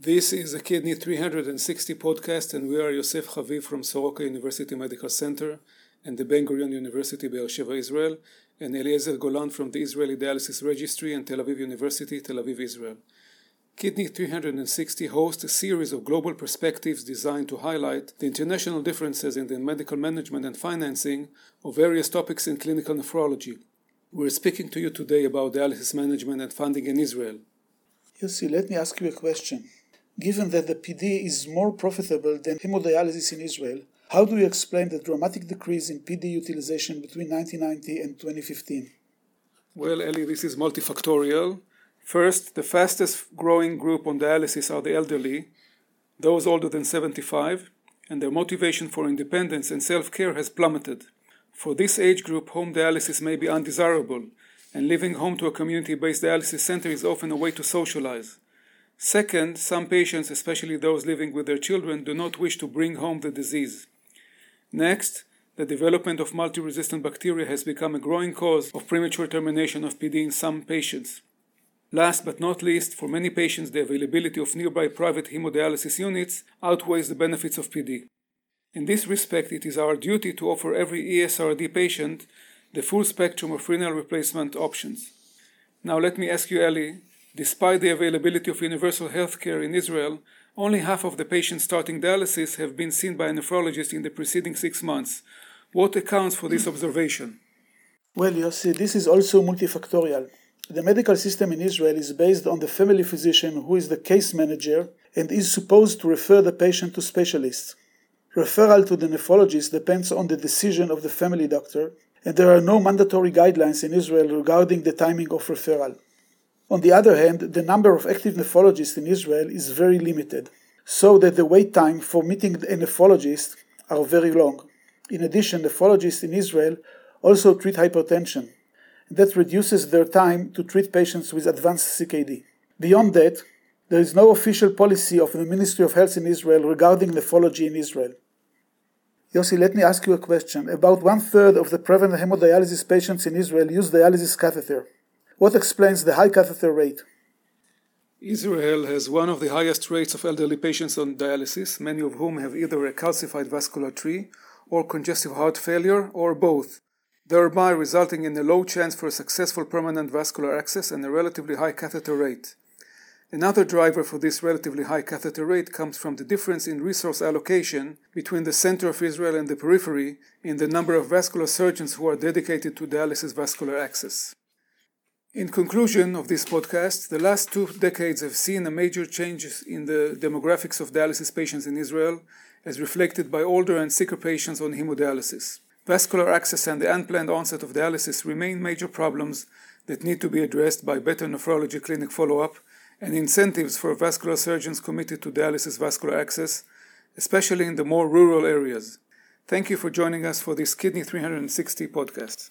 This is a Kidney 360 podcast, and we are Yosef Haviv from Soroka University Medical Center and the Ben Gurion University, Beersheba, Israel, and Eliezer Golan from the Israeli Dialysis Registry and Tel Aviv University, Tel Aviv, Israel. Kidney 360 hosts a series of global perspectives designed to highlight the international differences in the medical management and financing of various topics in clinical nephrology. We're speaking to you today about dialysis management and funding in Israel. Yossi, let me ask you a question. Given that the PD is more profitable than hemodialysis in Israel, how do you explain the dramatic decrease in PD utilization between 1990 and 2015? Well, Eli, this is multifactorial. First, the fastest growing group on dialysis are the elderly, those older than 75, and their motivation for independence and self care has plummeted. For this age group, home dialysis may be undesirable, and living home to a community based dialysis center is often a way to socialize. Second, some patients, especially those living with their children, do not wish to bring home the disease. Next, the development of multi resistant bacteria has become a growing cause of premature termination of PD in some patients. Last but not least, for many patients, the availability of nearby private hemodialysis units outweighs the benefits of PD. In this respect, it is our duty to offer every ESRD patient the full spectrum of renal replacement options. Now, let me ask you, Eli, Despite the availability of universal health care in Israel, only half of the patients starting dialysis have been seen by a nephrologist in the preceding six months. What accounts for this observation? Well, you see, this is also multifactorial. The medical system in Israel is based on the family physician who is the case manager and is supposed to refer the patient to specialists. Referral to the nephrologist depends on the decision of the family doctor, and there are no mandatory guidelines in Israel regarding the timing of referral. On the other hand, the number of active nephrologists in Israel is very limited, so that the wait time for meeting a nephrologist are very long. In addition, nephrologists in Israel also treat hypertension. That reduces their time to treat patients with advanced CKD. Beyond that, there is no official policy of the Ministry of Health in Israel regarding nephrology in Israel. Yossi, let me ask you a question. About one third of the prevalent hemodialysis patients in Israel use dialysis catheter. What explains the high catheter rate? Israel has one of the highest rates of elderly patients on dialysis, many of whom have either a calcified vascular tree or congestive heart failure or both, thereby resulting in a low chance for successful permanent vascular access and a relatively high catheter rate. Another driver for this relatively high catheter rate comes from the difference in resource allocation between the center of Israel and the periphery in the number of vascular surgeons who are dedicated to dialysis vascular access. In conclusion of this podcast, the last two decades have seen a major change in the demographics of dialysis patients in Israel, as reflected by older and sicker patients on hemodialysis. Vascular access and the unplanned onset of dialysis remain major problems that need to be addressed by better nephrology clinic follow up and incentives for vascular surgeons committed to dialysis vascular access, especially in the more rural areas. Thank you for joining us for this Kidney 360 podcast.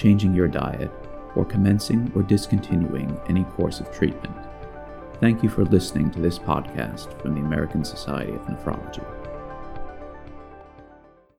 changing your diet, or commencing or discontinuing any course of treatment. Thank you for listening to this podcast from the American Society of Nephrology.